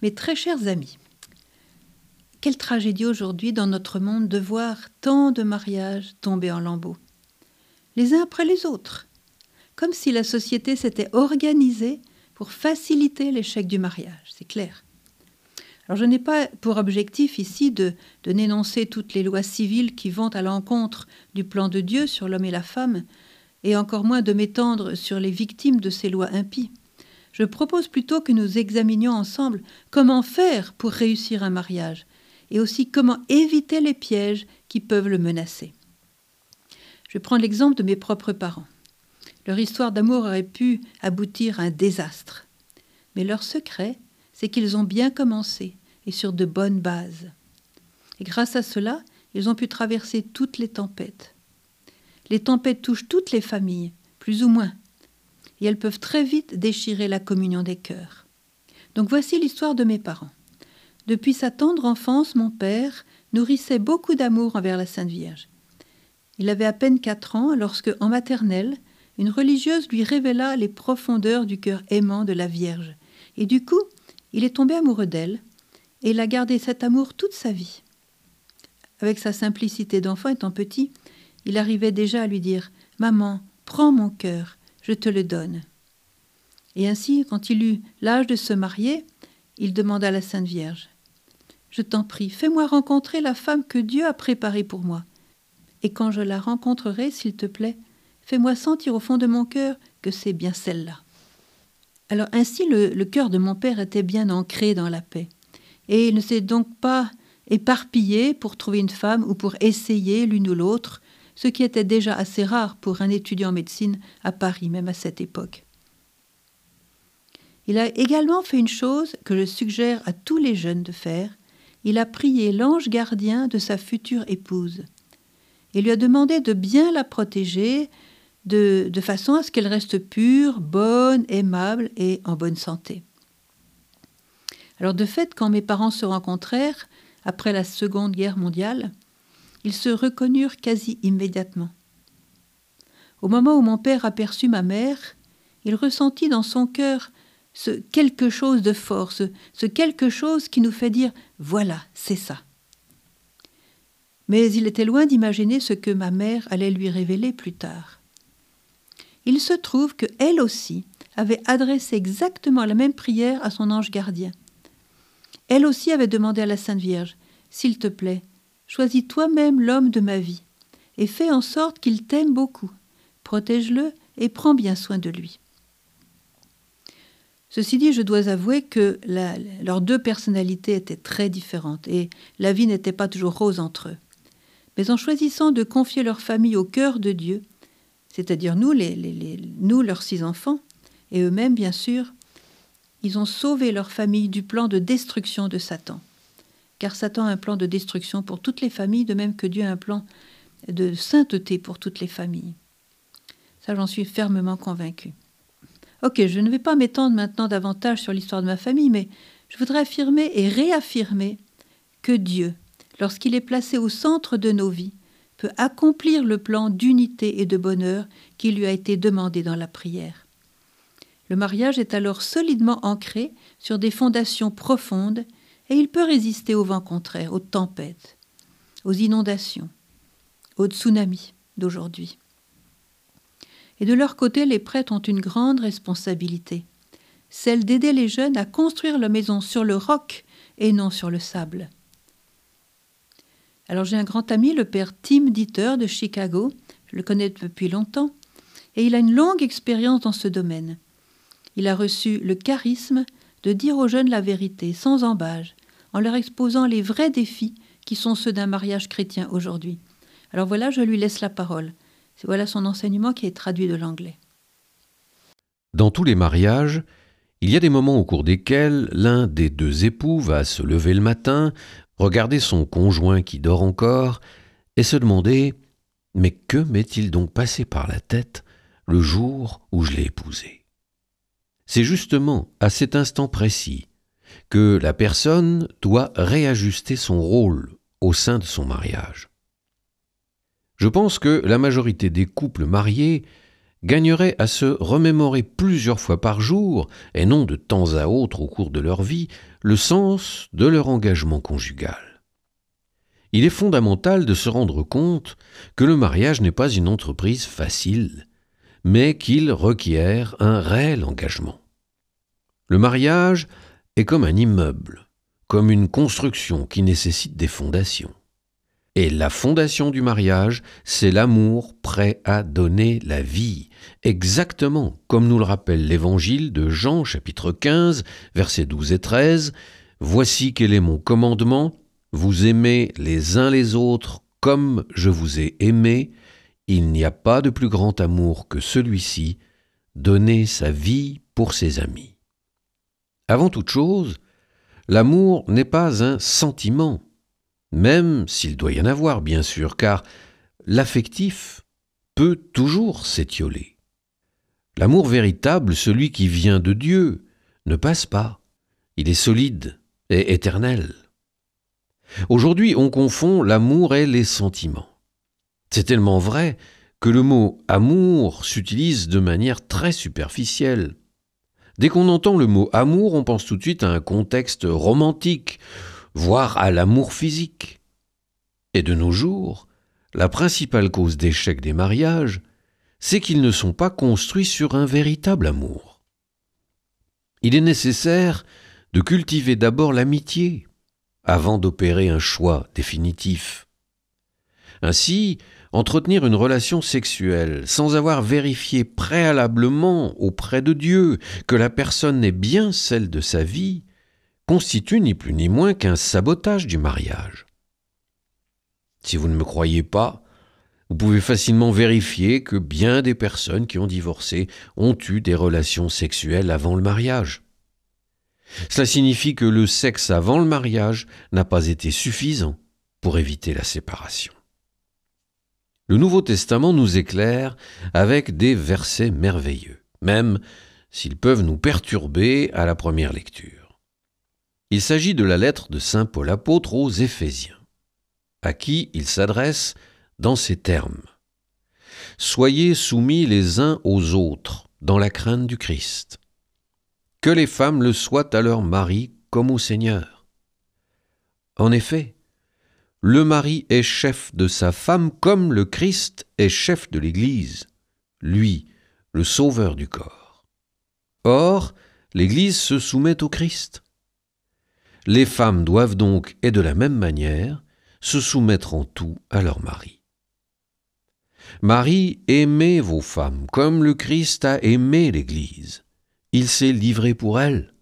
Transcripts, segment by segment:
Mes très chers amis, quelle tragédie aujourd'hui dans notre monde de voir tant de mariages tomber en lambeaux, les uns après les autres, comme si la société s'était organisée pour faciliter l'échec du mariage, c'est clair. Alors je n'ai pas pour objectif ici de, de n'énoncer toutes les lois civiles qui vont à l'encontre du plan de Dieu sur l'homme et la femme, et encore moins de m'étendre sur les victimes de ces lois impies. Je propose plutôt que nous examinions ensemble comment faire pour réussir un mariage, et aussi comment éviter les pièges qui peuvent le menacer. Je prendre l'exemple de mes propres parents. Leur histoire d'amour aurait pu aboutir à un désastre. Mais leur secret, c'est qu'ils ont bien commencé et sur de bonnes bases. Et grâce à cela, ils ont pu traverser toutes les tempêtes. Les tempêtes touchent toutes les familles, plus ou moins, et elles peuvent très vite déchirer la communion des cœurs. Donc voici l'histoire de mes parents. Depuis sa tendre enfance, mon père nourrissait beaucoup d'amour envers la Sainte Vierge. Il avait à peine quatre ans lorsque, en maternelle, une religieuse lui révéla les profondeurs du cœur aimant de la Vierge. Et du coup, il est tombé amoureux d'elle, et il a gardé cet amour toute sa vie. Avec sa simplicité d'enfant étant petit, il arrivait déjà à lui dire Maman, prends mon cœur, je te le donne. Et ainsi, quand il eut l'âge de se marier, il demanda à la Sainte Vierge je t'en prie, fais-moi rencontrer la femme que Dieu a préparée pour moi. Et quand je la rencontrerai, s'il te plaît, fais-moi sentir au fond de mon cœur que c'est bien celle-là. Alors ainsi le, le cœur de mon père était bien ancré dans la paix. Et il ne s'est donc pas éparpillé pour trouver une femme ou pour essayer l'une ou l'autre, ce qui était déjà assez rare pour un étudiant en médecine à Paris, même à cette époque. Il a également fait une chose que je suggère à tous les jeunes de faire, il a prié l'ange gardien de sa future épouse et lui a demandé de bien la protéger de, de façon à ce qu'elle reste pure, bonne, aimable et en bonne santé. Alors de fait, quand mes parents se rencontrèrent, après la Seconde Guerre mondiale, ils se reconnurent quasi immédiatement. Au moment où mon père aperçut ma mère, il ressentit dans son cœur ce quelque chose de fort, ce, quelque chose qui nous fait dire voilà, c'est ça. Mais il était loin d'imaginer ce que ma mère allait lui révéler plus tard. Il se trouve que elle aussi avait adressé exactement la même prière à son ange gardien. Elle aussi avait demandé à la Sainte Vierge S'il te plaît, choisis toi-même l'homme de ma vie, et fais en sorte qu'il t'aime beaucoup. Protège-le et prends bien soin de lui. Ceci dit, je dois avouer que leurs deux personnalités étaient très différentes et la vie n'était pas toujours rose entre eux. Mais en choisissant de confier leur famille au cœur de Dieu, c'est-à-dire nous, nous, leurs six enfants, et eux-mêmes, bien sûr, ils ont sauvé leur famille du plan de destruction de Satan. Car Satan a un plan de destruction pour toutes les familles, de même que Dieu a un plan de sainteté pour toutes les familles. Ça, j'en suis fermement convaincue. Ok, je ne vais pas m'étendre maintenant davantage sur l'histoire de ma famille, mais je voudrais affirmer et réaffirmer que Dieu, lorsqu'il est placé au centre de nos vies, peut accomplir le plan d'unité et de bonheur qui lui a été demandé dans la prière. Le mariage est alors solidement ancré sur des fondations profondes et il peut résister aux vents contraires, aux tempêtes, aux inondations, aux tsunamis d'aujourd'hui. Et de leur côté, les prêtres ont une grande responsabilité, celle d'aider les jeunes à construire leur maison sur le roc et non sur le sable. Alors j'ai un grand ami, le père Tim Dieter de Chicago, je le connais depuis longtemps, et il a une longue expérience dans ce domaine. Il a reçu le charisme de dire aux jeunes la vérité, sans embâge, en leur exposant les vrais défis qui sont ceux d'un mariage chrétien aujourd'hui. Alors voilà, je lui laisse la parole. Voilà son enseignement qui est traduit de l'anglais. Dans tous les mariages, il y a des moments au cours desquels l'un des deux époux va se lever le matin, regarder son conjoint qui dort encore, et se demander Mais que m'est-il donc passé par la tête le jour où je l'ai épousé? C'est justement à cet instant précis que la personne doit réajuster son rôle au sein de son mariage. Je pense que la majorité des couples mariés gagneraient à se remémorer plusieurs fois par jour, et non de temps à autre au cours de leur vie, le sens de leur engagement conjugal. Il est fondamental de se rendre compte que le mariage n'est pas une entreprise facile, mais qu'il requiert un réel engagement. Le mariage est comme un immeuble, comme une construction qui nécessite des fondations. Et la fondation du mariage, c'est l'amour prêt à donner la vie, exactement comme nous le rappelle l'évangile de Jean chapitre 15, versets 12 et 13. Voici quel est mon commandement, vous aimez les uns les autres comme je vous ai aimé, il n'y a pas de plus grand amour que celui-ci, donner sa vie pour ses amis. Avant toute chose, l'amour n'est pas un sentiment, même s'il doit y en avoir, bien sûr, car l'affectif peut toujours s'étioler. L'amour véritable, celui qui vient de Dieu, ne passe pas. Il est solide et éternel. Aujourd'hui, on confond l'amour et les sentiments. C'est tellement vrai que le mot amour s'utilise de manière très superficielle. Dès qu'on entend le mot amour, on pense tout de suite à un contexte romantique, voire à l'amour physique. Et de nos jours, la principale cause d'échec des mariages, c'est qu'ils ne sont pas construits sur un véritable amour. Il est nécessaire de cultiver d'abord l'amitié avant d'opérer un choix définitif. Ainsi, entretenir une relation sexuelle sans avoir vérifié préalablement auprès de Dieu que la personne est bien celle de sa vie constitue ni plus ni moins qu'un sabotage du mariage. Si vous ne me croyez pas, vous pouvez facilement vérifier que bien des personnes qui ont divorcé ont eu des relations sexuelles avant le mariage. Cela signifie que le sexe avant le mariage n'a pas été suffisant pour éviter la séparation. Le Nouveau Testament nous éclaire avec des versets merveilleux, même s'ils peuvent nous perturber à la première lecture. Il s'agit de la lettre de Saint Paul apôtre aux Éphésiens, à qui il s'adresse dans ces termes. Soyez soumis les uns aux autres dans la crainte du Christ. Que les femmes le soient à leur mari comme au Seigneur. En effet, le mari est chef de sa femme comme le Christ est chef de l'Église, lui, le sauveur du corps. Or, l'Église se soumet au Christ. Les femmes doivent donc, et de la même manière, se soumettre en tout à leur mari. Marie, aimez vos femmes comme le Christ a aimé l'Église. Il s'est livré pour elle,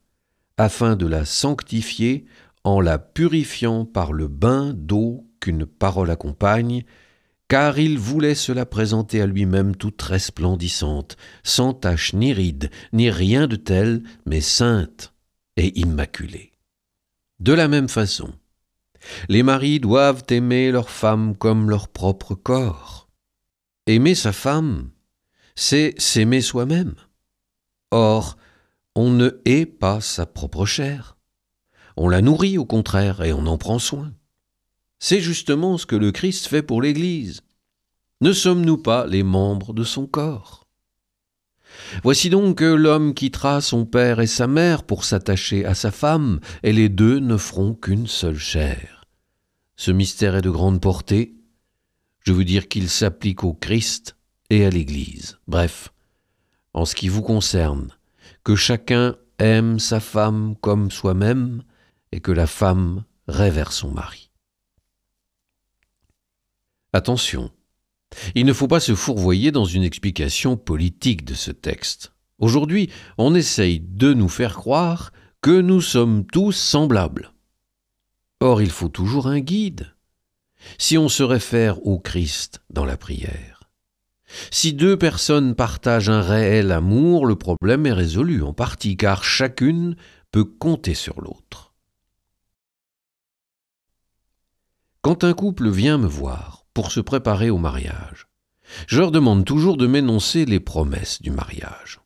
afin de la sanctifier en la purifiant par le bain d'eau qu'une parole accompagne, car il voulait se la présenter à lui-même toute resplendissante, sans tache ni ride, ni rien de tel, mais sainte et immaculée. De la même façon, les maris doivent aimer leur femme comme leur propre corps. Aimer sa femme, c'est s'aimer soi-même. Or, on ne hait pas sa propre chair. On la nourrit au contraire et on en prend soin. C'est justement ce que le Christ fait pour l'Église. Ne sommes-nous pas les membres de son corps? Voici donc que l'homme quittera son père et sa mère pour s'attacher à sa femme, et les deux ne feront qu'une seule chair. Ce mystère est de grande portée. Je veux dire qu'il s'applique au Christ et à l'Église. Bref, en ce qui vous concerne, que chacun aime sa femme comme soi-même, et que la femme révère son mari. Attention, il ne faut pas se fourvoyer dans une explication politique de ce texte. Aujourd'hui, on essaye de nous faire croire que nous sommes tous semblables. Or, il faut toujours un guide. Si on se réfère au Christ dans la prière, si deux personnes partagent un réel amour, le problème est résolu en partie, car chacune peut compter sur l'autre. Quand un couple vient me voir, pour se préparer au mariage. Je leur demande toujours de m'énoncer les promesses du mariage.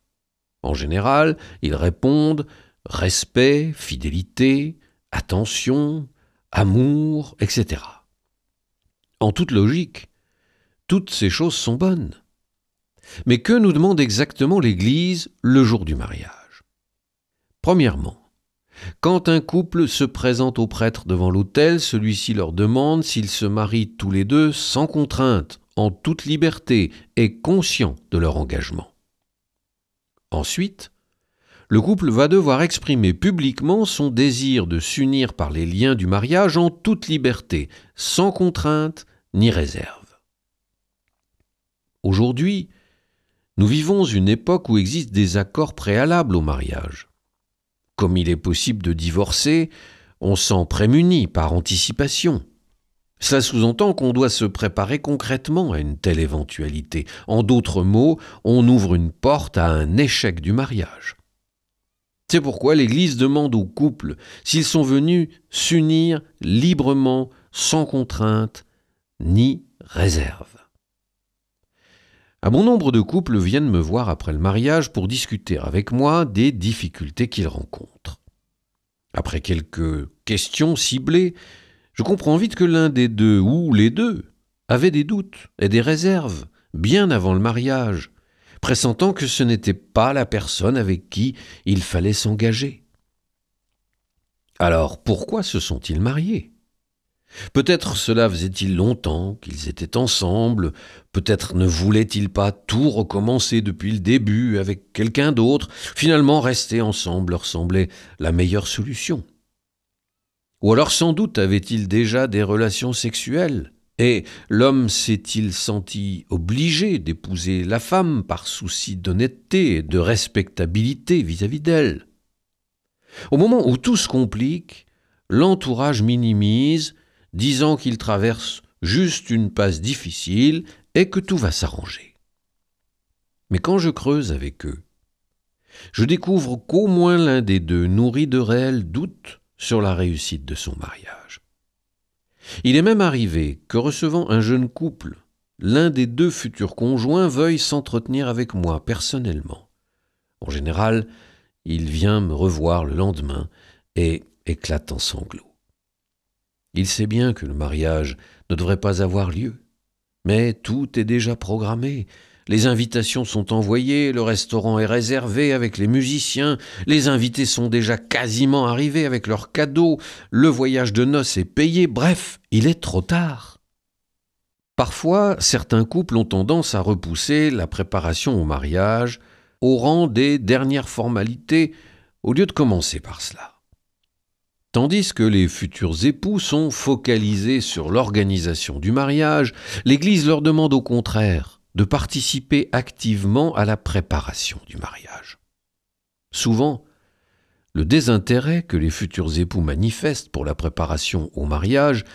En général, ils répondent respect, fidélité, attention, amour, etc. En toute logique, toutes ces choses sont bonnes. Mais que nous demande exactement l'Église le jour du mariage? Premièrement, quand un couple se présente au prêtre devant l'autel, celui-ci leur demande s'ils se marient tous les deux sans contrainte, en toute liberté et conscients de leur engagement. Ensuite, le couple va devoir exprimer publiquement son désir de s'unir par les liens du mariage en toute liberté, sans contrainte ni réserve. Aujourd'hui, nous vivons une époque où existent des accords préalables au mariage. Comme il est possible de divorcer, on s'en prémunit par anticipation. Cela sous-entend qu'on doit se préparer concrètement à une telle éventualité. En d'autres mots, on ouvre une porte à un échec du mariage. C'est pourquoi l'Église demande aux couples s'ils sont venus s'unir librement, sans contrainte ni réserve. Un bon nombre de couples viennent me voir après le mariage pour discuter avec moi des difficultés qu'ils rencontrent. Après quelques questions ciblées, je comprends vite que l'un des deux, ou les deux, avait des doutes et des réserves, bien avant le mariage, pressentant que ce n'était pas la personne avec qui il fallait s'engager. Alors pourquoi se sont-ils mariés? Peut-être cela faisait-il longtemps qu'ils étaient ensemble, peut-être ne voulaient-ils pas tout recommencer depuis le début avec quelqu'un d'autre, finalement rester ensemble leur semblait la meilleure solution. Ou alors sans doute avaient-ils déjà des relations sexuelles, et l'homme s'est-il senti obligé d'épouser la femme par souci d'honnêteté et de respectabilité vis-à-vis d'elle? Au moment où tout se complique, l'entourage minimise, disant qu'ils traversent juste une passe difficile et que tout va s'arranger. Mais quand je creuse avec eux, je découvre qu'au moins l'un des deux nourrit de réels doutes sur la réussite de son mariage. Il est même arrivé que recevant un jeune couple, l'un des deux futurs conjoints veuille s'entretenir avec moi personnellement. En général, il vient me revoir le lendemain et éclate en sanglots. Il sait bien que le mariage ne devrait pas avoir lieu. Mais tout est déjà programmé. Les invitations sont envoyées, le restaurant est réservé avec les musiciens, les invités sont déjà quasiment arrivés avec leurs cadeaux, le voyage de noces est payé, bref, il est trop tard. Parfois, certains couples ont tendance à repousser la préparation au mariage au rang des dernières formalités au lieu de commencer par cela. Tandis que les futurs époux sont focalisés sur l'organisation du mariage, l'Église leur demande au contraire de participer activement à la préparation du mariage. Souvent, le désintérêt que les futurs époux manifestent pour la préparation au mariage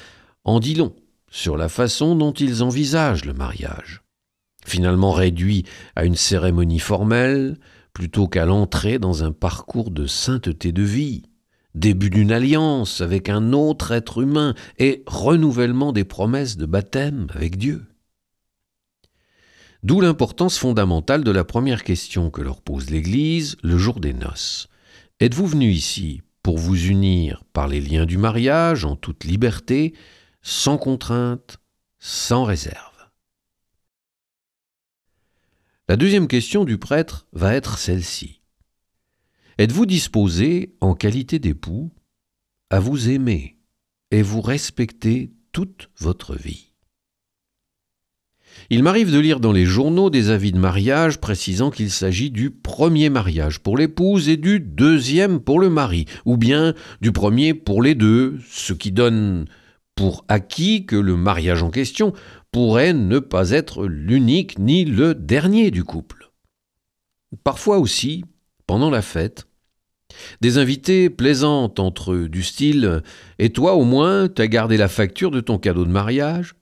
en dit long sur la façon dont ils envisagent le mariage. Finalement réduit à une cérémonie formelle, plutôt qu'à l'entrée dans un parcours de sainteté de vie, début d'une alliance avec un autre être humain et renouvellement des promesses de baptême avec Dieu. D'où l'importance fondamentale de la première question que leur pose l'Église le jour des noces. Êtes-vous venu ici pour vous unir par les liens du mariage en toute liberté, sans contrainte, sans réserve? La deuxième question du prêtre va être celle-ci. Êtes-vous disposé, en qualité d'époux, à vous aimer et vous respecter toute votre vie? Il m'arrive de lire dans les journaux des avis de mariage précisant qu'il s'agit du premier mariage pour l'épouse et du deuxième pour le mari, ou bien du premier pour les deux, ce qui donne pour acquis que le mariage en question pourrait ne pas être l'unique ni le dernier du couple. Parfois aussi, pendant la fête, des invités plaisantes entre eux, du style Et toi au moins, t'as gardé la facture de ton cadeau de mariage?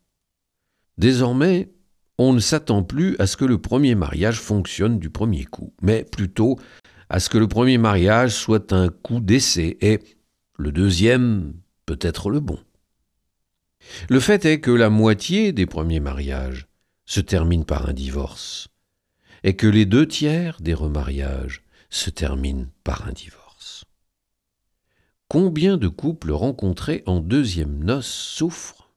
Désormais, on ne s'attend plus à ce que le premier mariage fonctionne du premier coup, mais plutôt à ce que le premier mariage soit un coup d'essai et le deuxième peut être le bon. Le fait est que la moitié des premiers mariages se terminent par un divorce, et que les deux tiers des remariages se termine par un divorce. Combien de couples rencontrés en deuxième noce souffrent?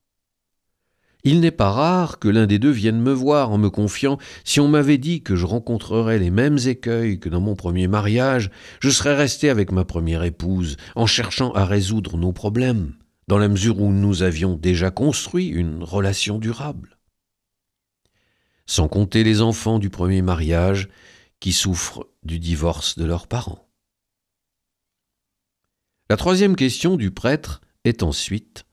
Il n'est pas rare que l'un des deux vienne me voir en me confiant Si on m'avait dit que je rencontrerais les mêmes écueils que dans mon premier mariage, je serais resté avec ma première épouse, en cherchant à résoudre nos problèmes, dans la mesure où nous avions déjà construit une relation durable. Sans compter les enfants du premier mariage qui souffrent du divorce de leurs parents. La troisième question du prêtre est ensuite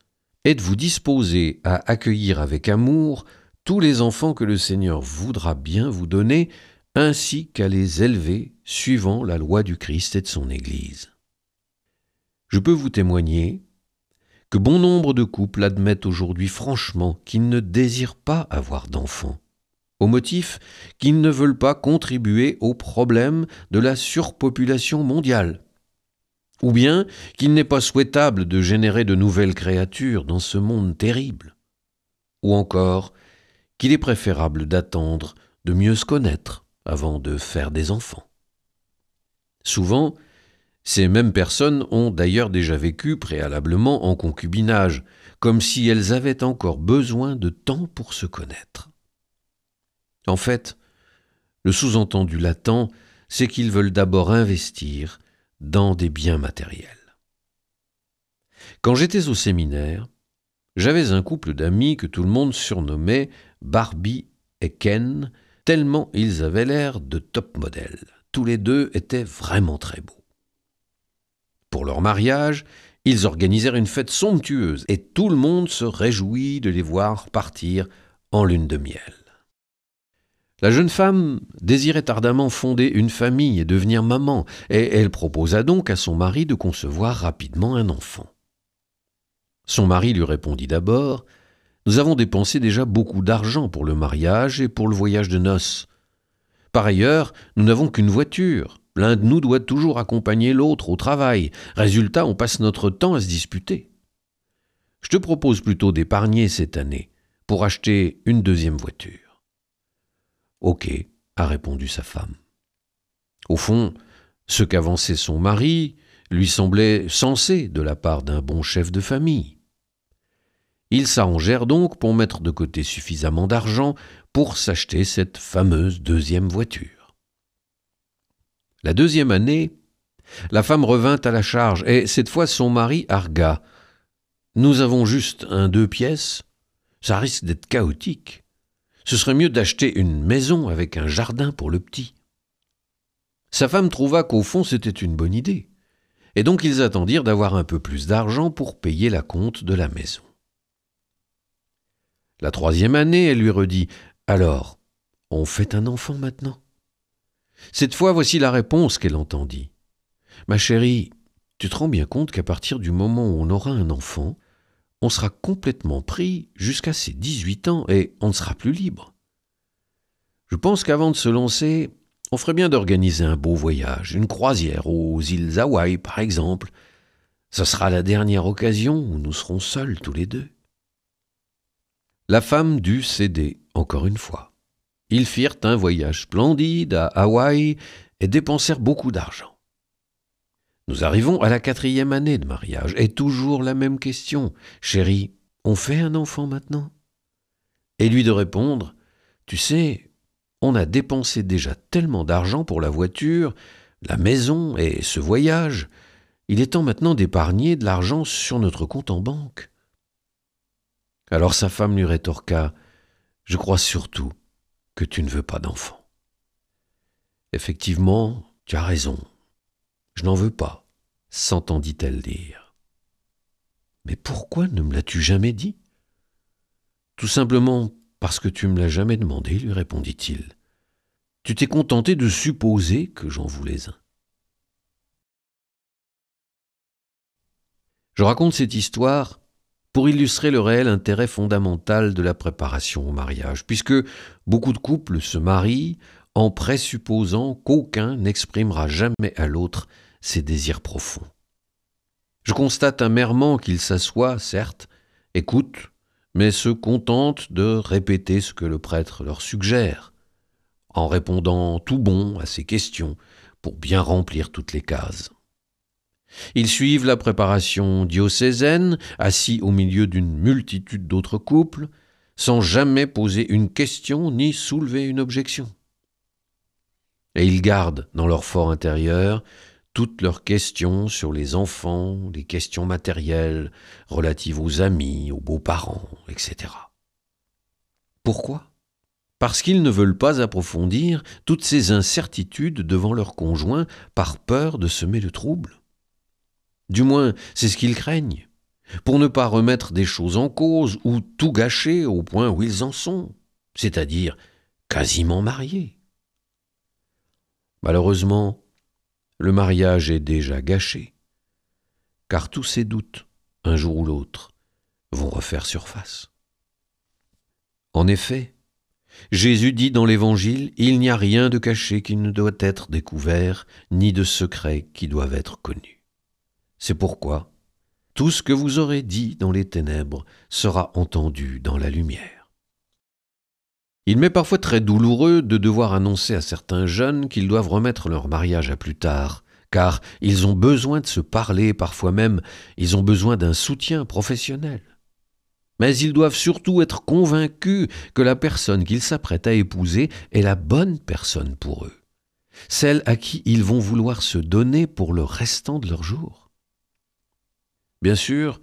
Êtes-vous disposé à accueillir avec amour tous les enfants que le Seigneur voudra bien vous donner, ainsi qu'à les élever suivant la loi du Christ et de son Église? Je peux vous témoigner que bon nombre de couples admettent aujourd'hui franchement qu'ils ne désirent pas avoir d'enfants, au motif qu'ils ne veulent pas contribuer au problème de la surpopulation mondiale ou bien qu'il n'est pas souhaitable de générer de nouvelles créatures dans ce monde terrible, ou encore qu'il est préférable d'attendre de mieux se connaître avant de faire des enfants. Souvent, ces mêmes personnes ont d'ailleurs déjà vécu préalablement en concubinage, comme si elles avaient encore besoin de temps pour se connaître. En fait, le sous-entendu latent, c'est qu'ils veulent d'abord investir dans des biens matériels. Quand j'étais au séminaire, j'avais un couple d'amis que tout le monde surnommait Barbie et Ken, tellement ils avaient l'air de top modèles. Tous les deux étaient vraiment très beaux. Pour leur mariage, ils organisèrent une fête somptueuse et tout le monde se réjouit de les voir partir en lune de miel. La jeune femme désirait ardemment fonder une famille et devenir maman, et elle proposa donc à son mari de concevoir rapidement un enfant. Son mari lui répondit d'abord Nous avons dépensé déjà beaucoup d'argent pour le mariage et pour le voyage de noces. Par ailleurs, nous n'avons qu'une voiture. L'un de nous doit toujours accompagner l'autre au travail. Résultat, on passe notre temps à se disputer. Je te propose plutôt d'épargner cette année pour acheter une deuxième voiture. Ok, a répondu sa femme. Au fond, ce qu'avançait son mari lui semblait sensé de la part d'un bon chef de famille. Ils s'arrangèrent donc pour mettre de côté suffisamment d'argent pour s'acheter cette fameuse deuxième voiture. La deuxième année, la femme revint à la charge, et cette fois son mari argua. Nous avons juste un deux pièces, ça risque d'être chaotique ce serait mieux d'acheter une maison avec un jardin pour le petit. Sa femme trouva qu'au fond c'était une bonne idée, et donc ils attendirent d'avoir un peu plus d'argent pour payer la compte de la maison. La troisième année, elle lui redit Alors, on fait un enfant maintenant? Cette fois, voici la réponse qu'elle entendit. Ma chérie, tu te rends bien compte qu'à partir du moment où on aura un enfant, on sera complètement pris jusqu'à ses 18 ans et on ne sera plus libre. Je pense qu'avant de se lancer, on ferait bien d'organiser un beau voyage, une croisière aux îles Hawaï par exemple. Ce sera la dernière occasion où nous serons seuls tous les deux. La femme dut céder encore une fois. Ils firent un voyage splendide à Hawaï et dépensèrent beaucoup d'argent. Nous arrivons à la quatrième année de mariage, et toujours la même question. Chérie, on fait un enfant maintenant? Et lui de répondre Tu sais, on a dépensé déjà tellement d'argent pour la voiture, la maison et ce voyage. Il est temps maintenant d'épargner de l'argent sur notre compte en banque. Alors sa femme lui rétorqua Je crois surtout que tu ne veux pas d'enfant. Effectivement, tu as raison. Je n'en veux pas, s'entendit-elle dire. Mais pourquoi ne me l'as-tu jamais dit Tout simplement parce que tu me l'as jamais demandé, lui répondit-il. Tu t'es contenté de supposer que j'en voulais un. Je raconte cette histoire pour illustrer le réel intérêt fondamental de la préparation au mariage, puisque beaucoup de couples se marient en présupposant qu'aucun n'exprimera jamais à l'autre ses désirs profonds. Je constate amèrement qu'ils s'assoient, certes, écoutent, mais se contentent de répéter ce que le prêtre leur suggère, en répondant tout bon à ces questions pour bien remplir toutes les cases. Ils suivent la préparation diocésaine, assis au milieu d'une multitude d'autres couples, sans jamais poser une question ni soulever une objection. Et ils gardent dans leur fort intérieur toutes leurs questions sur les enfants, les questions matérielles relatives aux amis, aux beaux-parents, etc. Pourquoi? Parce qu'ils ne veulent pas approfondir toutes ces incertitudes devant leur conjoint par peur de semer le trouble. Du moins, c'est ce qu'ils craignent, pour ne pas remettre des choses en cause ou tout gâcher au point où ils en sont, c'est-à-dire quasiment mariés. Malheureusement, le mariage est déjà gâché, car tous ces doutes, un jour ou l'autre, vont refaire surface. En effet, Jésus dit dans l'Évangile, Il n'y a rien de caché qui ne doit être découvert, ni de secret qui doivent être connus. C'est pourquoi tout ce que vous aurez dit dans les ténèbres sera entendu dans la lumière. Il m'est parfois très douloureux de devoir annoncer à certains jeunes qu'ils doivent remettre leur mariage à plus tard, car ils ont besoin de se parler, parfois même ils ont besoin d'un soutien professionnel. Mais ils doivent surtout être convaincus que la personne qu'ils s'apprêtent à épouser est la bonne personne pour eux, celle à qui ils vont vouloir se donner pour le restant de leur jour. Bien sûr,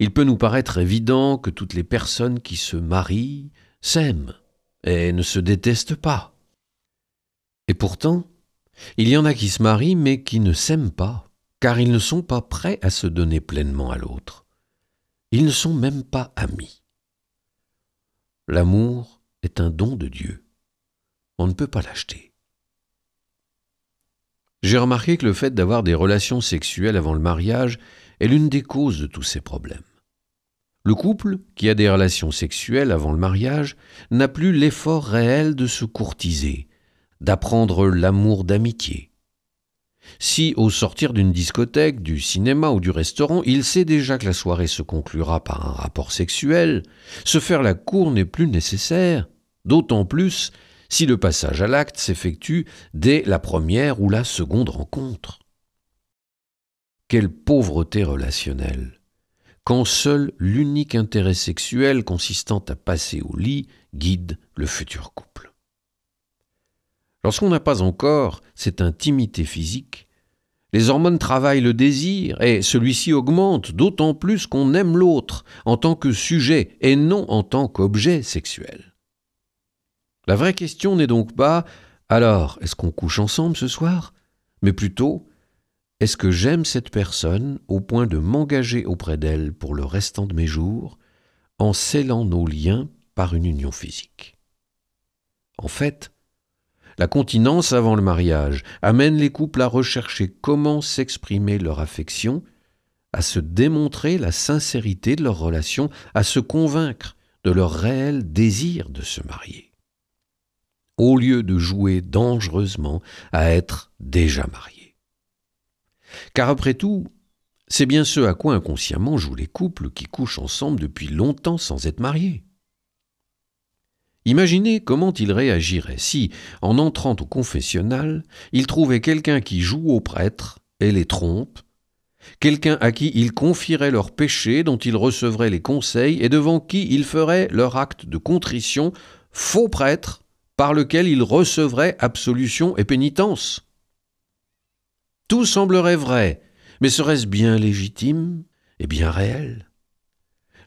il peut nous paraître évident que toutes les personnes qui se marient s'aiment et ne se détestent pas. Et pourtant, il y en a qui se marient mais qui ne s'aiment pas, car ils ne sont pas prêts à se donner pleinement à l'autre. Ils ne sont même pas amis. L'amour est un don de Dieu. On ne peut pas l'acheter. J'ai remarqué que le fait d'avoir des relations sexuelles avant le mariage est l'une des causes de tous ces problèmes. Le couple, qui a des relations sexuelles avant le mariage, n'a plus l'effort réel de se courtiser, d'apprendre l'amour d'amitié. Si, au sortir d'une discothèque, du cinéma ou du restaurant, il sait déjà que la soirée se conclura par un rapport sexuel, se faire la cour n'est plus nécessaire, d'autant plus si le passage à l'acte s'effectue dès la première ou la seconde rencontre. Quelle pauvreté relationnelle quand seul l'unique intérêt sexuel consistant à passer au lit guide le futur couple. Lorsqu'on n'a pas encore cette intimité physique, les hormones travaillent le désir et celui-ci augmente d'autant plus qu'on aime l'autre en tant que sujet et non en tant qu'objet sexuel. La vraie question n'est donc pas alors est-ce qu'on couche ensemble ce soir? Mais plutôt est-ce que j'aime cette personne au point de m'engager auprès d'elle pour le restant de mes jours en scellant nos liens par une union physique? En fait, la continence avant le mariage amène les couples à rechercher comment s'exprimer leur affection, à se démontrer la sincérité de leur relation, à se convaincre de leur réel désir de se marier, au lieu de jouer dangereusement à être déjà mariés. Car après tout, c'est bien ce à quoi inconsciemment jouent les couples qui couchent ensemble depuis longtemps sans être mariés. Imaginez comment ils réagiraient si, en entrant au confessionnal, ils trouvaient quelqu'un qui joue au prêtre et les trompe, quelqu'un à qui ils confieraient leurs péchés, dont ils recevraient les conseils, et devant qui ils feraient leur acte de contrition, faux prêtre, par lequel ils recevraient absolution et pénitence. Tout semblerait vrai, mais serait-ce bien légitime et bien réel?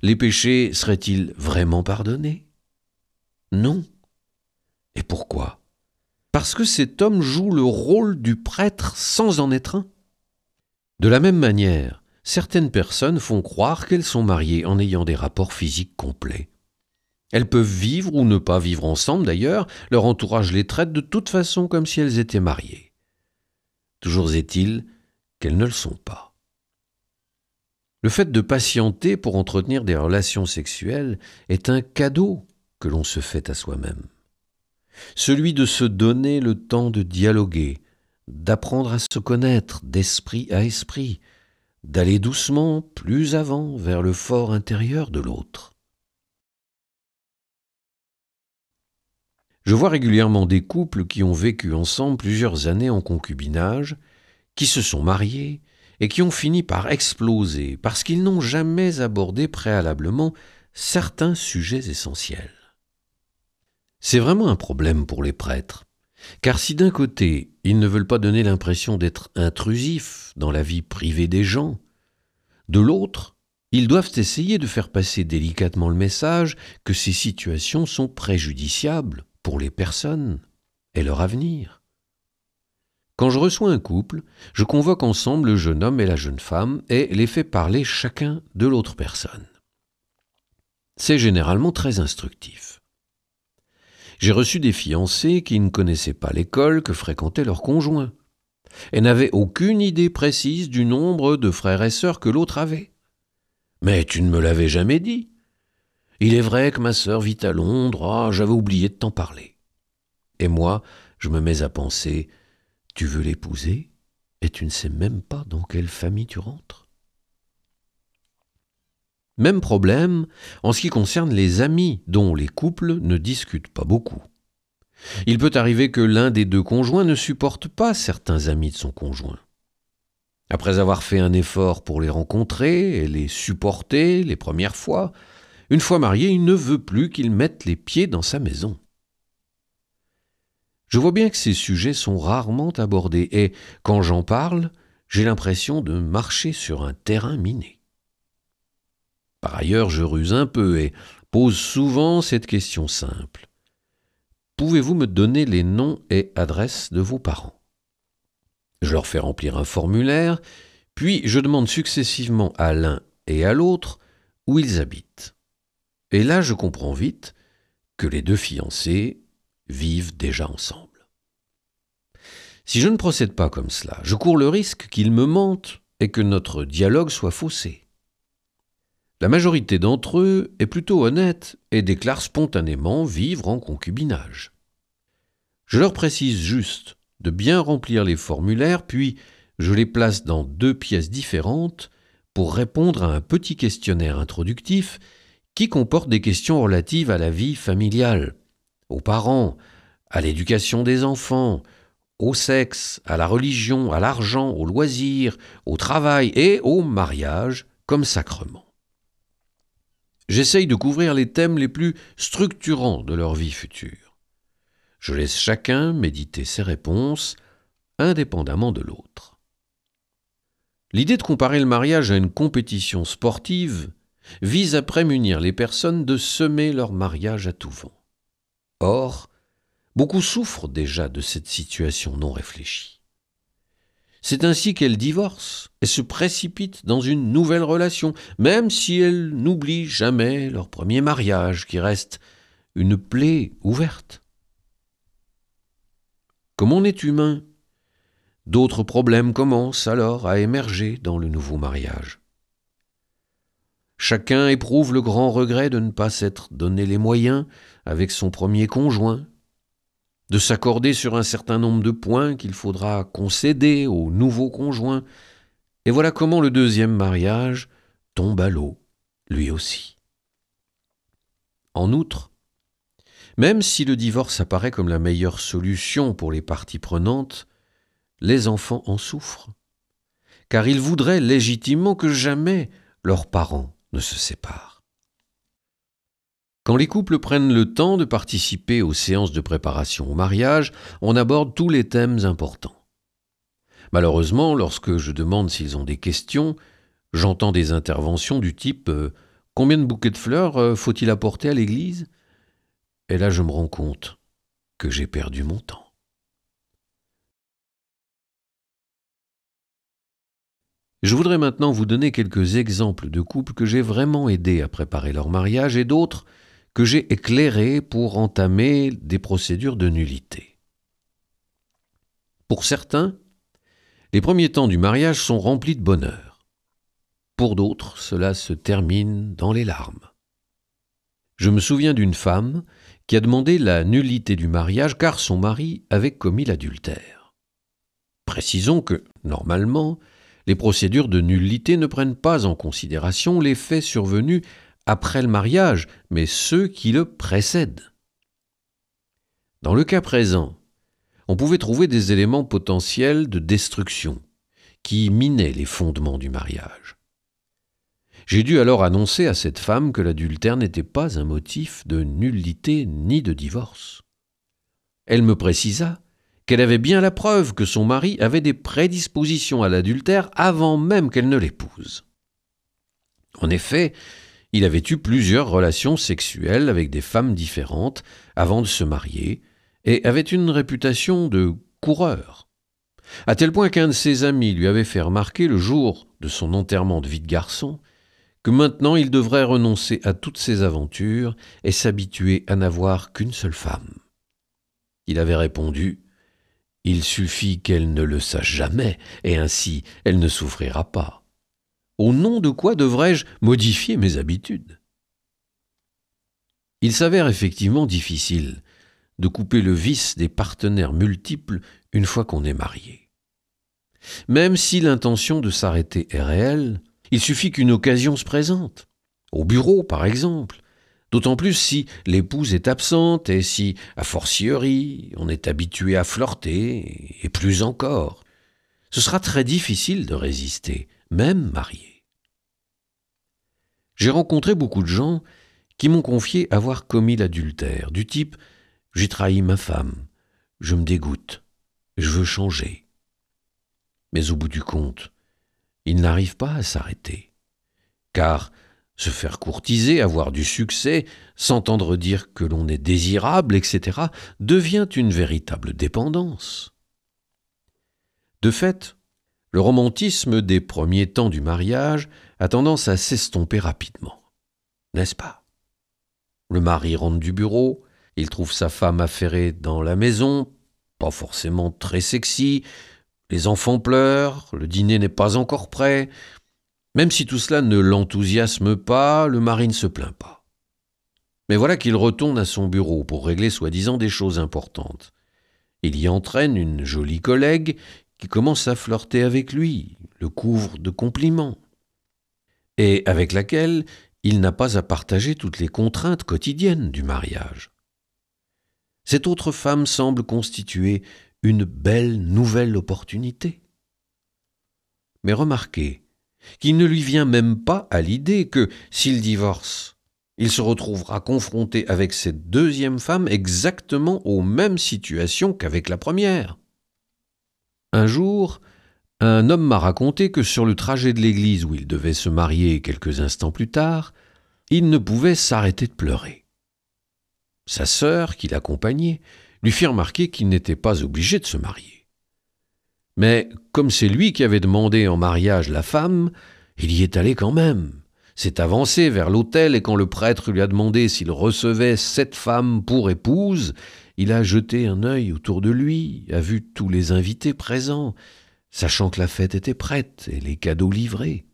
Les péchés seraient-ils vraiment pardonnés? Non. Et pourquoi? Parce que cet homme joue le rôle du prêtre sans en être un. De la même manière, certaines personnes font croire qu'elles sont mariées en ayant des rapports physiques complets. Elles peuvent vivre ou ne pas vivre ensemble d'ailleurs, leur entourage les traite de toute façon comme si elles étaient mariées. Toujours est-il qu'elles ne le sont pas. Le fait de patienter pour entretenir des relations sexuelles est un cadeau que l'on se fait à soi-même. Celui de se donner le temps de dialoguer, d'apprendre à se connaître d'esprit à esprit, d'aller doucement plus avant vers le fort intérieur de l'autre. Je vois régulièrement des couples qui ont vécu ensemble plusieurs années en concubinage, qui se sont mariés et qui ont fini par exploser parce qu'ils n'ont jamais abordé préalablement certains sujets essentiels. C'est vraiment un problème pour les prêtres, car si d'un côté ils ne veulent pas donner l'impression d'être intrusifs dans la vie privée des gens, de l'autre, ils doivent essayer de faire passer délicatement le message que ces situations sont préjudiciables pour les personnes et leur avenir. Quand je reçois un couple, je convoque ensemble le jeune homme et la jeune femme et les fais parler chacun de l'autre personne. C'est généralement très instructif. J'ai reçu des fiancés qui ne connaissaient pas l'école que fréquentait leur conjoint et n'avaient aucune idée précise du nombre de frères et sœurs que l'autre avait. Mais tu ne me l'avais jamais dit. Il est vrai que ma sœur vit à Londres, ah, j'avais oublié de t'en parler. Et moi, je me mets à penser Tu veux l'épouser? Et tu ne sais même pas dans quelle famille tu rentres. Même problème en ce qui concerne les amis dont les couples ne discutent pas beaucoup. Il peut arriver que l'un des deux conjoints ne supporte pas certains amis de son conjoint. Après avoir fait un effort pour les rencontrer et les supporter les premières fois, une fois marié, il ne veut plus qu'ils mettent les pieds dans sa maison. Je vois bien que ces sujets sont rarement abordés, et quand j'en parle, j'ai l'impression de marcher sur un terrain miné. Par ailleurs, je ruse un peu et pose souvent cette question simple. Pouvez-vous me donner les noms et adresses de vos parents? Je leur fais remplir un formulaire, puis je demande successivement à l'un et à l'autre où ils habitent. Et là, je comprends vite que les deux fiancés vivent déjà ensemble. Si je ne procède pas comme cela, je cours le risque qu'ils me mentent et que notre dialogue soit faussé. La majorité d'entre eux est plutôt honnête et déclare spontanément vivre en concubinage. Je leur précise juste de bien remplir les formulaires, puis je les place dans deux pièces différentes pour répondre à un petit questionnaire introductif qui comporte des questions relatives à la vie familiale, aux parents, à l'éducation des enfants, au sexe, à la religion, à l'argent, aux loisirs, au travail et au mariage comme sacrement. J'essaye de couvrir les thèmes les plus structurants de leur vie future. Je laisse chacun méditer ses réponses, indépendamment de l'autre. L'idée de comparer le mariage à une compétition sportive vise à prémunir les personnes de semer leur mariage à tout vent. Or, beaucoup souffrent déjà de cette situation non réfléchie. C'est ainsi qu'elles divorcent et se précipitent dans une nouvelle relation, même si elles n'oublient jamais leur premier mariage qui reste une plaie ouverte. Comme on est humain, d'autres problèmes commencent alors à émerger dans le nouveau mariage. Chacun éprouve le grand regret de ne pas s'être donné les moyens avec son premier conjoint, de s'accorder sur un certain nombre de points qu'il faudra concéder au nouveau conjoint, et voilà comment le deuxième mariage tombe à l'eau, lui aussi. En outre, même si le divorce apparaît comme la meilleure solution pour les parties prenantes, les enfants en souffrent, car ils voudraient légitimement que jamais leurs parents ne se séparent. Quand les couples prennent le temps de participer aux séances de préparation au mariage, on aborde tous les thèmes importants. Malheureusement, lorsque je demande s'ils ont des questions, j'entends des interventions du type euh, Combien de bouquets de fleurs euh, faut-il apporter à l'église? Et là, je me rends compte que j'ai perdu mon temps. Je voudrais maintenant vous donner quelques exemples de couples que j'ai vraiment aidés à préparer leur mariage et d'autres que j'ai éclairés pour entamer des procédures de nullité. Pour certains, les premiers temps du mariage sont remplis de bonheur. Pour d'autres, cela se termine dans les larmes. Je me souviens d'une femme qui a demandé la nullité du mariage car son mari avait commis l'adultère. Précisons que, normalement, les procédures de nullité ne prennent pas en considération les faits survenus après le mariage, mais ceux qui le précèdent. Dans le cas présent, on pouvait trouver des éléments potentiels de destruction qui minaient les fondements du mariage. J'ai dû alors annoncer à cette femme que l'adultère n'était pas un motif de nullité ni de divorce. Elle me précisa qu'elle avait bien la preuve que son mari avait des prédispositions à l'adultère avant même qu'elle ne l'épouse. En effet, il avait eu plusieurs relations sexuelles avec des femmes différentes avant de se marier, et avait une réputation de coureur. À tel point qu'un de ses amis lui avait fait remarquer le jour de son enterrement de vie de garçon que maintenant il devrait renoncer à toutes ses aventures et s'habituer à n'avoir qu'une seule femme. Il avait répondu Il suffit qu'elle ne le sache jamais, et ainsi elle ne souffrira pas. Au nom de quoi devrais-je modifier mes habitudes? Il s'avère effectivement difficile de couper le vice des partenaires multiples une fois qu'on est marié. Même si l'intention de s'arrêter est réelle, il suffit qu'une occasion se présente. Au bureau, par exemple. D'autant plus si l'épouse est absente et si, a fortiori, on est habitué à flirter, et plus encore. Ce sera très difficile de résister, même marié. J'ai rencontré beaucoup de gens qui m'ont confié avoir commis l'adultère, du type j'ai trahi ma femme, je me dégoûte, je veux changer. Mais au bout du compte, il n'arrive pas à s'arrêter. Car se faire courtiser, avoir du succès, s'entendre dire que l'on est désirable, etc., devient une véritable dépendance. De fait, le romantisme des premiers temps du mariage a tendance à s'estomper rapidement. N'est-ce pas? Le mari rentre du bureau, il trouve sa femme affairée dans la maison, pas forcément très sexy, les enfants pleurent, le dîner n'est pas encore prêt. Même si tout cela ne l'enthousiasme pas, le mari ne se plaint pas. Mais voilà qu'il retourne à son bureau pour régler soi-disant des choses importantes. Il y entraîne une jolie collègue qui commence à flirter avec lui, le couvre de compliments, et avec laquelle il n'a pas à partager toutes les contraintes quotidiennes du mariage. Cette autre femme semble constituer une belle nouvelle opportunité. Mais remarquez qu'il ne lui vient même pas à l'idée que, s'il divorce, il se retrouvera confronté avec cette deuxième femme exactement aux mêmes situations qu'avec la première. Un jour, un homme m'a raconté que sur le trajet de l'église où il devait se marier quelques instants plus tard, il ne pouvait s'arrêter de pleurer. Sa sœur, qui l'accompagnait, lui fit remarquer qu'il n'était pas obligé de se marier. Mais comme c'est lui qui avait demandé en mariage la femme, il y est allé quand même. S'est avancé vers l'autel et quand le prêtre lui a demandé s'il recevait cette femme pour épouse, il a jeté un œil autour de lui, a vu tous les invités présents, sachant que la fête était prête et les cadeaux livrés.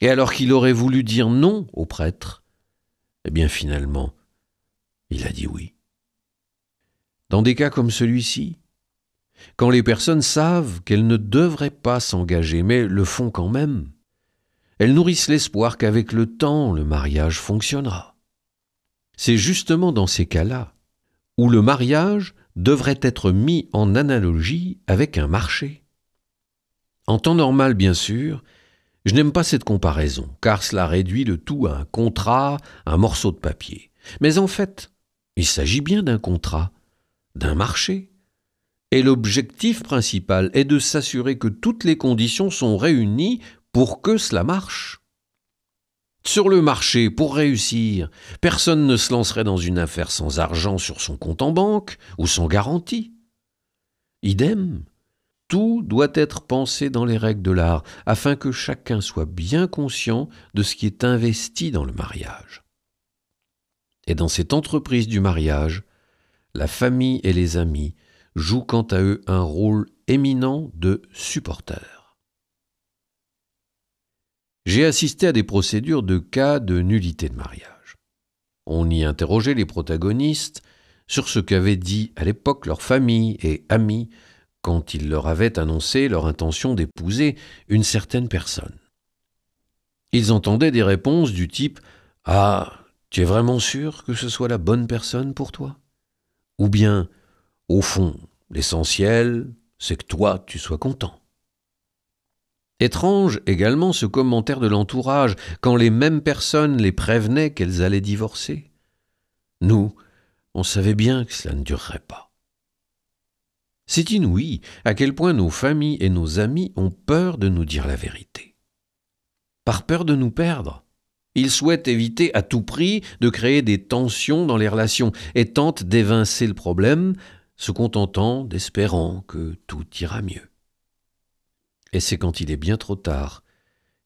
Et alors qu'il aurait voulu dire non au prêtre, eh bien finalement, il a dit oui. Dans des cas comme celui-ci, quand les personnes savent qu'elles ne devraient pas s'engager, mais le font quand même, elles nourrissent l'espoir qu'avec le temps le mariage fonctionnera. C'est justement dans ces cas-là où le mariage devrait être mis en analogie avec un marché. En temps normal, bien sûr, je n'aime pas cette comparaison, car cela réduit le tout à un contrat, un morceau de papier. Mais en fait, il s'agit bien d'un contrat, d'un marché. Et l'objectif principal est de s'assurer que toutes les conditions sont réunies pour que cela marche. Sur le marché, pour réussir, personne ne se lancerait dans une affaire sans argent sur son compte en banque ou sans garantie. Idem, tout doit être pensé dans les règles de l'art afin que chacun soit bien conscient de ce qui est investi dans le mariage. Et dans cette entreprise du mariage, la famille et les amis jouent quant à eux un rôle éminent de supporters. J'ai assisté à des procédures de cas de nullité de mariage. On y interrogeait les protagonistes sur ce qu'avaient dit à l'époque leur famille et amis quand ils leur avaient annoncé leur intention d'épouser une certaine personne. Ils entendaient des réponses du type Ah, tu es vraiment sûr que ce soit la bonne personne pour toi? ou bien, au fond, l'essentiel, c'est que toi, tu sois content. Étrange également ce commentaire de l'entourage quand les mêmes personnes les prévenaient qu'elles allaient divorcer. Nous, on savait bien que cela ne durerait pas. C'est inouï à quel point nos familles et nos amis ont peur de nous dire la vérité? Par peur de nous perdre. Ils souhaitent éviter à tout prix de créer des tensions dans les relations et tentent d'évincer le problème, se contentant d'espérant que tout ira mieux. Et c'est quand il est bien trop tard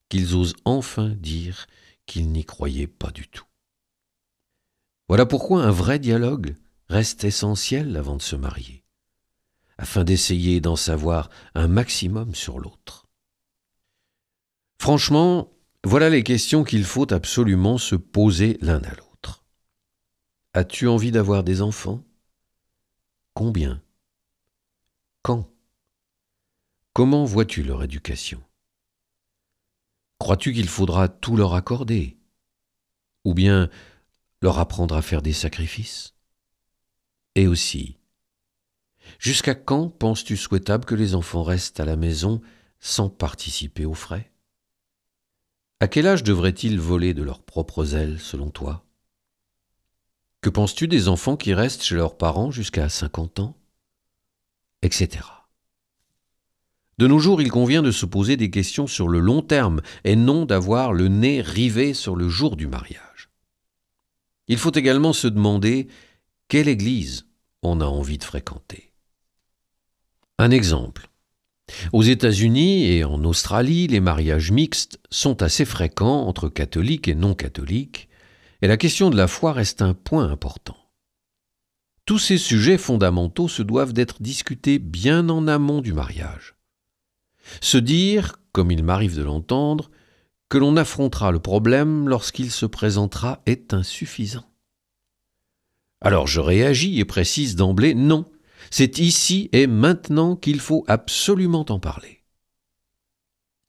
qu'ils osent enfin dire qu'ils n'y croyaient pas du tout. Voilà pourquoi un vrai dialogue reste essentiel avant de se marier, afin d'essayer d'en savoir un maximum sur l'autre. Franchement, voilà les questions qu'il faut absolument se poser l'un à l'autre. As-tu envie d'avoir des enfants? Combien Quand Comment vois-tu leur éducation Crois-tu qu'il faudra tout leur accorder Ou bien leur apprendre à faire des sacrifices? Et aussi, jusqu'à quand penses-tu souhaitable que les enfants restent à la maison sans participer aux frais? À quel âge devraient-ils voler de leurs propres ailes, selon toi? Que penses-tu des enfants qui restent chez leurs parents jusqu'à 50 ans? Etc. De nos jours, il convient de se poser des questions sur le long terme et non d'avoir le nez rivé sur le jour du mariage. Il faut également se demander quelle église on a envie de fréquenter. Un exemple. Aux États-Unis et en Australie, les mariages mixtes sont assez fréquents entre catholiques et non catholiques, et la question de la foi reste un point important. Tous ces sujets fondamentaux se doivent d'être discutés bien en amont du mariage. Se dire, comme il m'arrive de l'entendre, que l'on affrontera le problème lorsqu'il se présentera est insuffisant. Alors je réagis et précise d'emblée non, c'est ici et maintenant qu'il faut absolument en parler.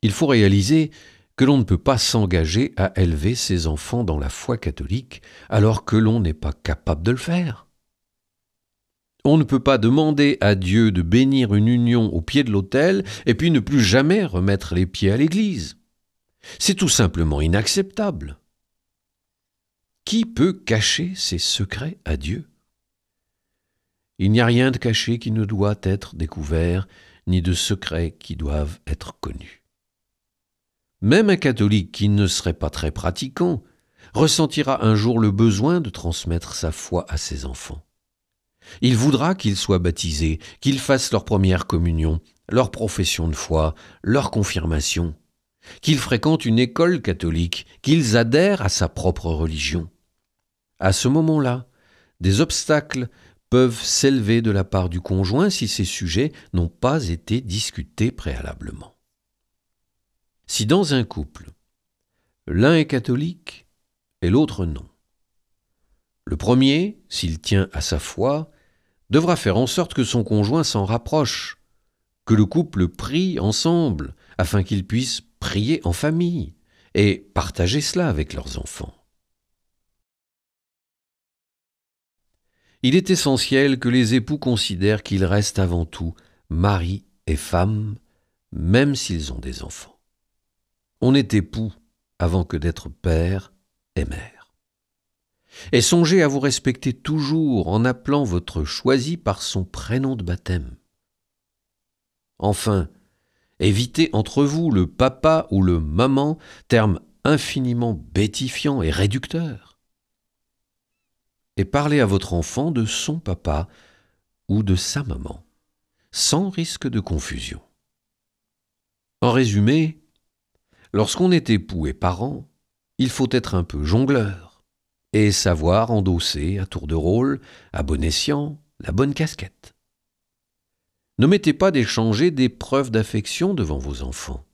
Il faut réaliser que l'on ne peut pas s'engager à élever ses enfants dans la foi catholique alors que l'on n'est pas capable de le faire. On ne peut pas demander à Dieu de bénir une union au pied de l'autel et puis ne plus jamais remettre les pieds à l'Église. C'est tout simplement inacceptable. Qui peut cacher ses secrets à Dieu? Il n'y a rien de caché qui ne doit être découvert, ni de secrets qui doivent être connus. Même un catholique qui ne serait pas très pratiquant ressentira un jour le besoin de transmettre sa foi à ses enfants. Il voudra qu'ils soient baptisés, qu'ils fassent leur première communion, leur profession de foi, leur confirmation, qu'ils fréquentent une école catholique, qu'ils adhèrent à sa propre religion. À ce moment-là, des obstacles peuvent s'élever de la part du conjoint si ces sujets n'ont pas été discutés préalablement. Si dans un couple, l'un est catholique et l'autre non, le premier, s'il tient à sa foi, devra faire en sorte que son conjoint s'en rapproche, que le couple prie ensemble, afin qu'ils puissent prier en famille et partager cela avec leurs enfants. Il est essentiel que les époux considèrent qu'ils restent avant tout mari et femme, même s'ils ont des enfants. On est époux avant que d'être père et mère. Et songez à vous respecter toujours en appelant votre choisi par son prénom de baptême. Enfin, évitez entre vous le papa ou le maman, terme infiniment bêtifiant et réducteur. Et parlez à votre enfant de son papa ou de sa maman, sans risque de confusion. En résumé, lorsqu'on est époux et parent, il faut être un peu jongleur et savoir endosser à tour de rôle, à bon escient, la bonne casquette. N'omettez pas d'échanger des preuves d'affection devant vos enfants.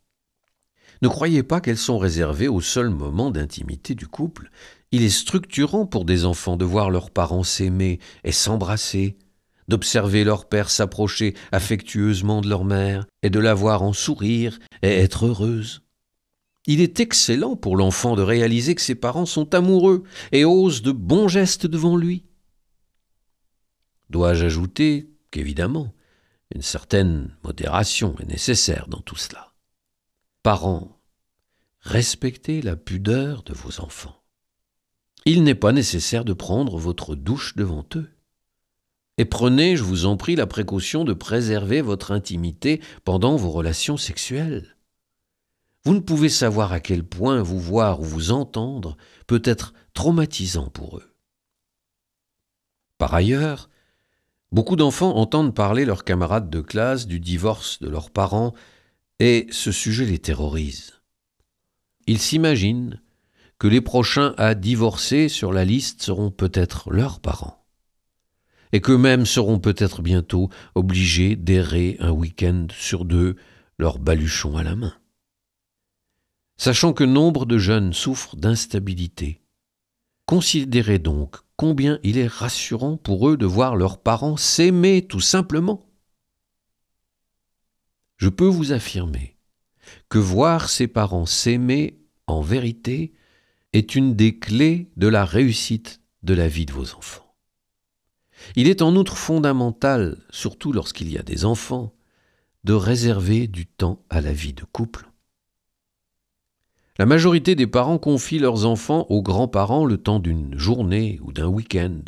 Ne croyez pas qu'elles sont réservées au seul moment d'intimité du couple. Il est structurant pour des enfants de voir leurs parents s'aimer et s'embrasser, d'observer leur père s'approcher affectueusement de leur mère, et de la voir en sourire et être heureuse. Il est excellent pour l'enfant de réaliser que ses parents sont amoureux et osent de bons gestes devant lui. Dois-je ajouter qu'évidemment, une certaine modération est nécessaire dans tout cela? Parents, respectez la pudeur de vos enfants. Il n'est pas nécessaire de prendre votre douche devant eux. Et prenez, je vous en prie, la précaution de préserver votre intimité pendant vos relations sexuelles. Vous ne pouvez savoir à quel point vous voir ou vous entendre peut être traumatisant pour eux. Par ailleurs, beaucoup d'enfants entendent parler leurs camarades de classe du divorce de leurs parents et ce sujet les terrorise. Ils s'imaginent que les prochains à divorcer sur la liste seront peut-être leurs parents et qu'eux-mêmes seront peut-être bientôt obligés d'errer un week-end sur deux, leur baluchon à la main. Sachant que nombre de jeunes souffrent d'instabilité, considérez donc combien il est rassurant pour eux de voir leurs parents s'aimer tout simplement. Je peux vous affirmer que voir ses parents s'aimer en vérité est une des clés de la réussite de la vie de vos enfants. Il est en outre fondamental, surtout lorsqu'il y a des enfants, de réserver du temps à la vie de couple. La majorité des parents confient leurs enfants aux grands-parents le temps d'une journée ou d'un week-end.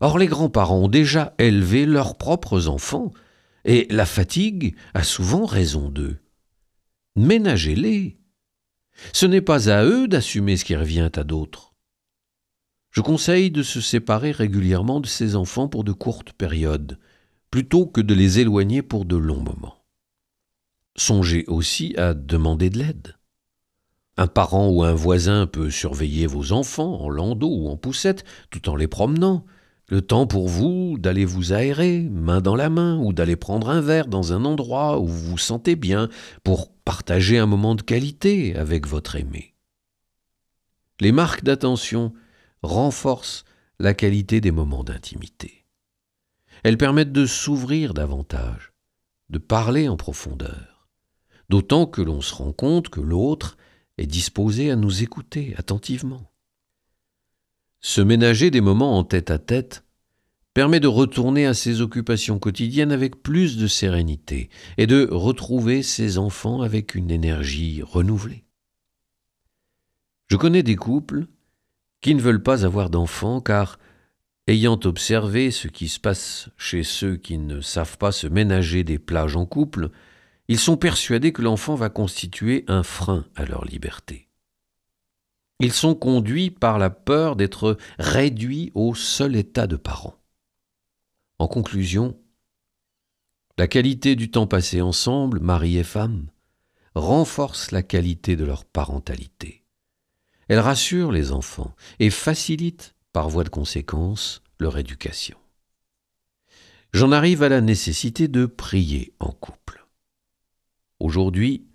Or les grands-parents ont déjà élevé leurs propres enfants, et la fatigue a souvent raison d'eux. Ménagez-les. Ce n'est pas à eux d'assumer ce qui revient à d'autres. Je conseille de se séparer régulièrement de ses enfants pour de courtes périodes, plutôt que de les éloigner pour de longs moments. Songez aussi à demander de l'aide. Un parent ou un voisin peut surveiller vos enfants en landau ou en poussette tout en les promenant. Le temps pour vous d'aller vous aérer, main dans la main, ou d'aller prendre un verre dans un endroit où vous vous sentez bien pour partager un moment de qualité avec votre aimé. Les marques d'attention renforcent la qualité des moments d'intimité. Elles permettent de s'ouvrir davantage, de parler en profondeur, d'autant que l'on se rend compte que l'autre est disposé à nous écouter attentivement. Se ménager des moments en tête à tête permet de retourner à ses occupations quotidiennes avec plus de sérénité et de retrouver ses enfants avec une énergie renouvelée. Je connais des couples qui ne veulent pas avoir d'enfants car, ayant observé ce qui se passe chez ceux qui ne savent pas se ménager des plages en couple, ils sont persuadés que l'enfant va constituer un frein à leur liberté. Ils sont conduits par la peur d'être réduits au seul état de parents. En conclusion, la qualité du temps passé ensemble, mari et femme, renforce la qualité de leur parentalité. Elle rassure les enfants et facilite, par voie de conséquence, leur éducation. J'en arrive à la nécessité de prier en couple. Aujourd'hui,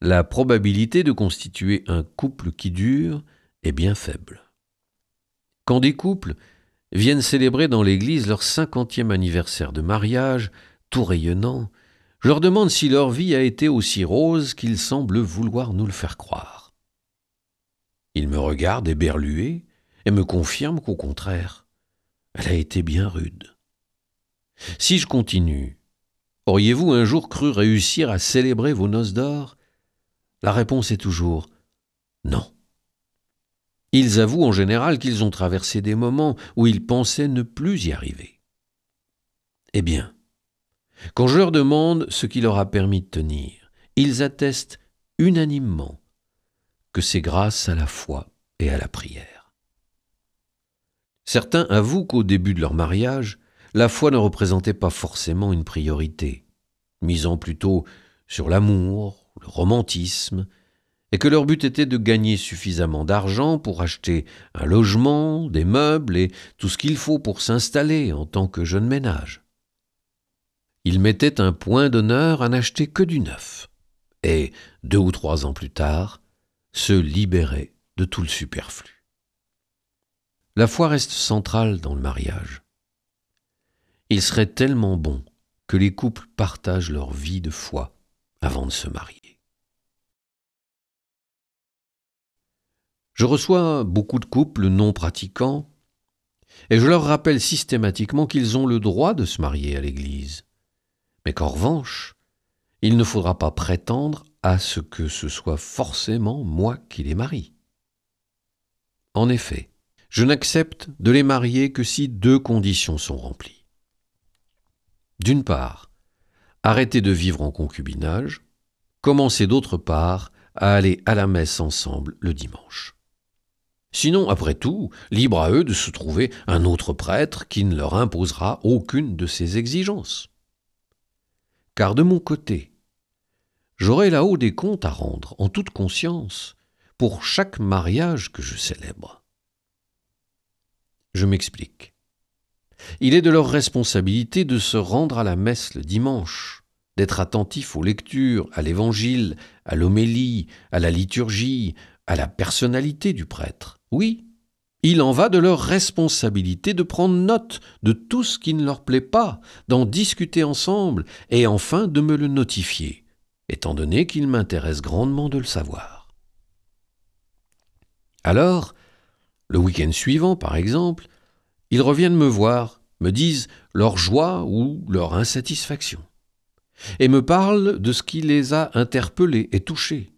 la probabilité de constituer un couple qui dure est bien faible. Quand des couples viennent célébrer dans l'Église leur cinquantième anniversaire de mariage, tout rayonnant, je leur demande si leur vie a été aussi rose qu'ils semblent vouloir nous le faire croire. Il me regarde éberlué et me confirme qu'au contraire, elle a été bien rude. Si je continue, auriez-vous un jour cru réussir à célébrer vos noces d'or? La réponse est toujours non. Ils avouent en général qu'ils ont traversé des moments où ils pensaient ne plus y arriver. Eh bien, quand je leur demande ce qui leur a permis de tenir, ils attestent unanimement que c'est grâce à la foi et à la prière. Certains avouent qu'au début de leur mariage, la foi ne représentait pas forcément une priorité, misant plutôt sur l'amour, le romantisme, et que leur but était de gagner suffisamment d'argent pour acheter un logement, des meubles et tout ce qu'il faut pour s'installer en tant que jeune ménage. Ils mettaient un point d'honneur à n'acheter que du neuf, et, deux ou trois ans plus tard, se libérer de tout le superflu. La foi reste centrale dans le mariage. Il serait tellement bon que les couples partagent leur vie de foi avant de se marier. Je reçois beaucoup de couples non pratiquants et je leur rappelle systématiquement qu'ils ont le droit de se marier à l'Église, mais qu'en revanche, il ne faudra pas prétendre à ce que ce soit forcément moi qui les marie. En effet, je n'accepte de les marier que si deux conditions sont remplies. D'une part, arrêter de vivre en concubinage, commencer d'autre part à aller à la messe ensemble le dimanche. Sinon, après tout, libre à eux de se trouver un autre prêtre qui ne leur imposera aucune de ces exigences. Car de mon côté, j'aurai là-haut des comptes à rendre en toute conscience pour chaque mariage que je célèbre. Je m'explique. Il est de leur responsabilité de se rendre à la messe le dimanche, d'être attentifs aux lectures, à l'évangile, à l'homélie, à la liturgie, à la personnalité du prêtre. Oui, il en va de leur responsabilité de prendre note de tout ce qui ne leur plaît pas, d'en discuter ensemble et enfin de me le notifier étant donné qu'il m'intéresse grandement de le savoir. Alors, le week-end suivant, par exemple, ils reviennent me voir, me disent leur joie ou leur insatisfaction, et me parlent de ce qui les a interpellés et touchés,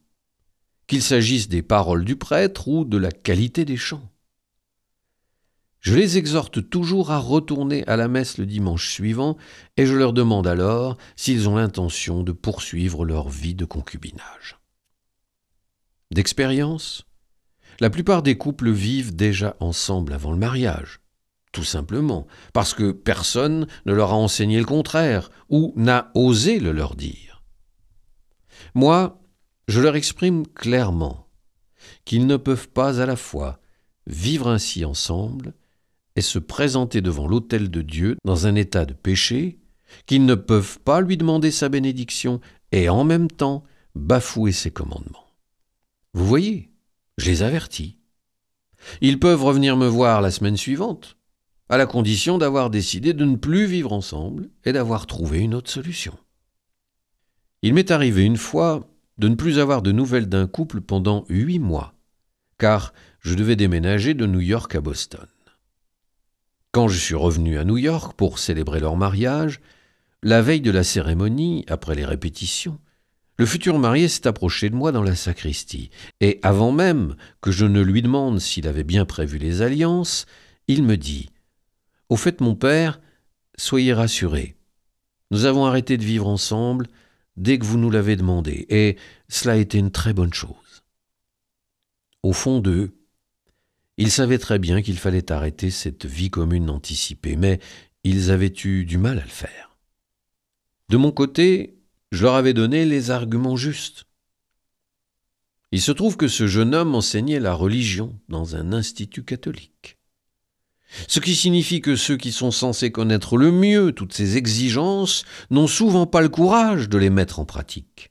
qu'il s'agisse des paroles du prêtre ou de la qualité des chants. Je les exhorte toujours à retourner à la messe le dimanche suivant, et je leur demande alors s'ils ont l'intention de poursuivre leur vie de concubinage. D'expérience, la plupart des couples vivent déjà ensemble avant le mariage, tout simplement parce que personne ne leur a enseigné le contraire ou n'a osé le leur dire. Moi, je leur exprime clairement qu'ils ne peuvent pas à la fois vivre ainsi ensemble et se présenter devant l'autel de Dieu dans un état de péché, qu'ils ne peuvent pas lui demander sa bénédiction et en même temps bafouer ses commandements. Vous voyez, je les avertis. Ils peuvent revenir me voir la semaine suivante, à la condition d'avoir décidé de ne plus vivre ensemble et d'avoir trouvé une autre solution. Il m'est arrivé une fois de ne plus avoir de nouvelles d'un couple pendant huit mois, car je devais déménager de New York à Boston. Quand je suis revenu à New York pour célébrer leur mariage, la veille de la cérémonie, après les répétitions, le futur marié s'est approché de moi dans la sacristie, et avant même que je ne lui demande s'il avait bien prévu les alliances, il me dit Au fait, mon père, soyez rassuré. Nous avons arrêté de vivre ensemble dès que vous nous l'avez demandé, et cela a été une très bonne chose. Au fond d'eux, ils savaient très bien qu'il fallait arrêter cette vie commune anticipée, mais ils avaient eu du mal à le faire. De mon côté, je leur avais donné les arguments justes. Il se trouve que ce jeune homme enseignait la religion dans un institut catholique. Ce qui signifie que ceux qui sont censés connaître le mieux toutes ces exigences n'ont souvent pas le courage de les mettre en pratique.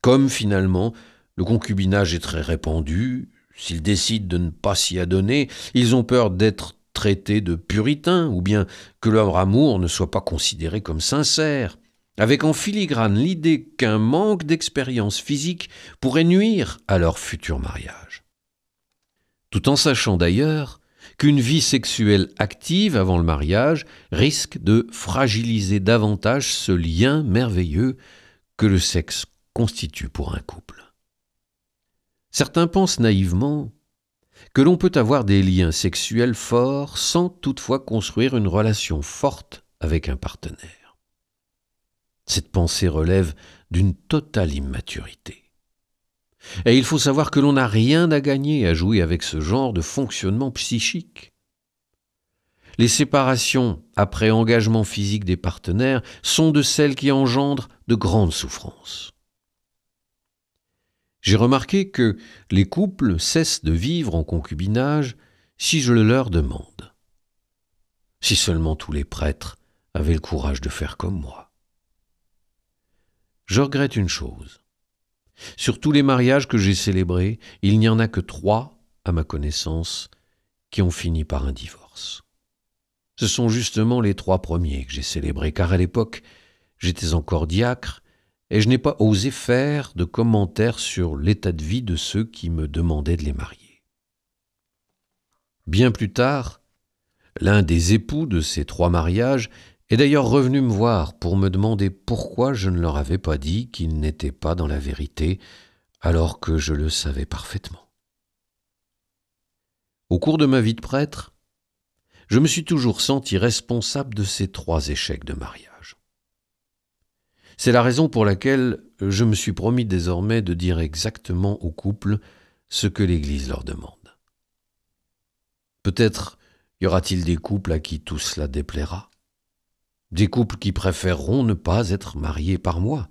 Comme finalement le concubinage est très répandu, S'ils décident de ne pas s'y adonner, ils ont peur d'être traités de puritains, ou bien que leur amour ne soit pas considéré comme sincère, avec en filigrane l'idée qu'un manque d'expérience physique pourrait nuire à leur futur mariage. Tout en sachant d'ailleurs qu'une vie sexuelle active avant le mariage risque de fragiliser davantage ce lien merveilleux que le sexe constitue pour un couple. Certains pensent naïvement que l'on peut avoir des liens sexuels forts sans toutefois construire une relation forte avec un partenaire. Cette pensée relève d'une totale immaturité. Et il faut savoir que l'on n'a rien à gagner à jouer avec ce genre de fonctionnement psychique. Les séparations après engagement physique des partenaires sont de celles qui engendrent de grandes souffrances. J'ai remarqué que les couples cessent de vivre en concubinage si je le leur demande. Si seulement tous les prêtres avaient le courage de faire comme moi. Je regrette une chose. Sur tous les mariages que j'ai célébrés, il n'y en a que trois, à ma connaissance, qui ont fini par un divorce. Ce sont justement les trois premiers que j'ai célébrés, car à l'époque, j'étais encore diacre et je n'ai pas osé faire de commentaires sur l'état de vie de ceux qui me demandaient de les marier. Bien plus tard, l'un des époux de ces trois mariages est d'ailleurs revenu me voir pour me demander pourquoi je ne leur avais pas dit qu'ils n'étaient pas dans la vérité, alors que je le savais parfaitement. Au cours de ma vie de prêtre, je me suis toujours senti responsable de ces trois échecs de mariage. C'est la raison pour laquelle je me suis promis désormais de dire exactement aux couples ce que l'Église leur demande. Peut-être y aura-t-il des couples à qui tout cela déplaira, des couples qui préféreront ne pas être mariés par moi.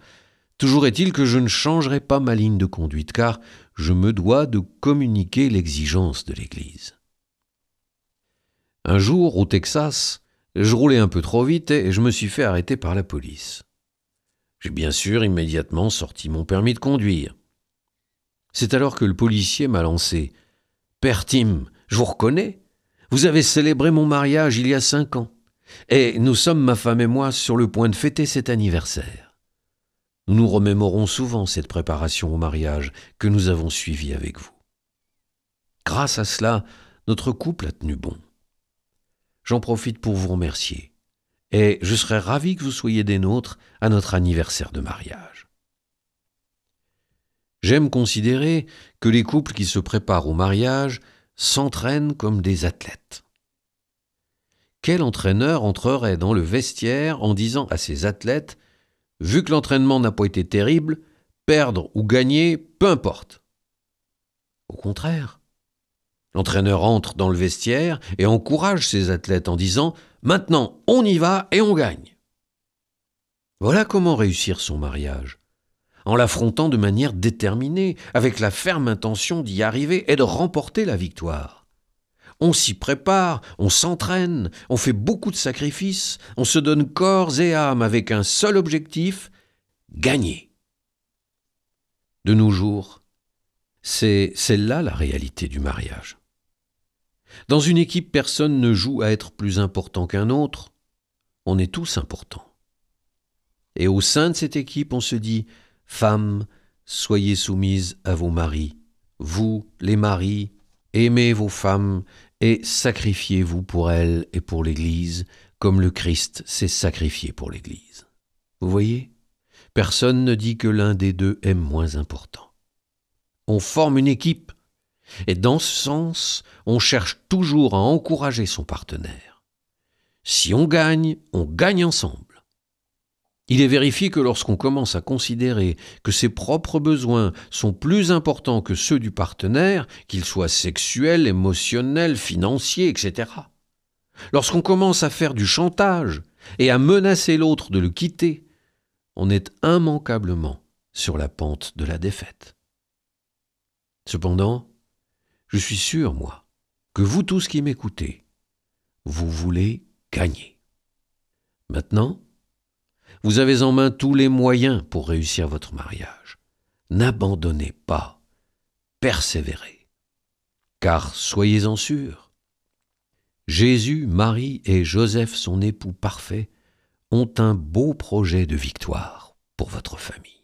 Toujours est-il que je ne changerai pas ma ligne de conduite, car je me dois de communiquer l'exigence de l'Église. Un jour, au Texas, je roulais un peu trop vite et je me suis fait arrêter par la police. J'ai bien sûr immédiatement sorti mon permis de conduire. C'est alors que le policier m'a lancé Père Tim, je vous reconnais. Vous avez célébré mon mariage il y a cinq ans, et nous sommes, ma femme et moi, sur le point de fêter cet anniversaire. Nous nous remémorons souvent cette préparation au mariage que nous avons suivie avec vous. Grâce à cela, notre couple a tenu bon j'en profite pour vous remercier. Et je serais ravi que vous soyez des nôtres à notre anniversaire de mariage. J'aime considérer que les couples qui se préparent au mariage s'entraînent comme des athlètes. Quel entraîneur entrerait dans le vestiaire en disant à ses athlètes Vu que l'entraînement n'a pas été terrible, perdre ou gagner, peu importe. Au contraire, L'entraîneur entre dans le vestiaire et encourage ses athlètes en disant Maintenant, on y va et on gagne. Voilà comment réussir son mariage. En l'affrontant de manière déterminée, avec la ferme intention d'y arriver et de remporter la victoire. On s'y prépare, on s'entraîne, on fait beaucoup de sacrifices, on se donne corps et âme avec un seul objectif gagner. De nos jours, c'est celle-là la réalité du mariage. Dans une équipe, personne ne joue à être plus important qu'un autre. On est tous importants. Et au sein de cette équipe, on se dit Femmes, soyez soumises à vos maris. Vous, les maris, aimez vos femmes et sacrifiez-vous pour elles et pour l'Église, comme le Christ s'est sacrifié pour l'Église. Vous voyez? Personne ne dit que l'un des deux est moins important. On forme une équipe et dans ce sens, on cherche toujours à encourager son partenaire. Si on gagne, on gagne ensemble. Il est vérifié que lorsqu'on commence à considérer que ses propres besoins sont plus importants que ceux du partenaire, qu'ils soient sexuels, émotionnels, financiers, etc., lorsqu'on commence à faire du chantage et à menacer l'autre de le quitter, on est immanquablement sur la pente de la défaite. Cependant, je suis sûr, moi, que vous tous qui m'écoutez, vous voulez gagner. Maintenant, vous avez en main tous les moyens pour réussir votre mariage. N'abandonnez pas, persévérez. Car soyez-en sûrs, Jésus, Marie et Joseph, son époux parfait, ont un beau projet de victoire pour votre famille.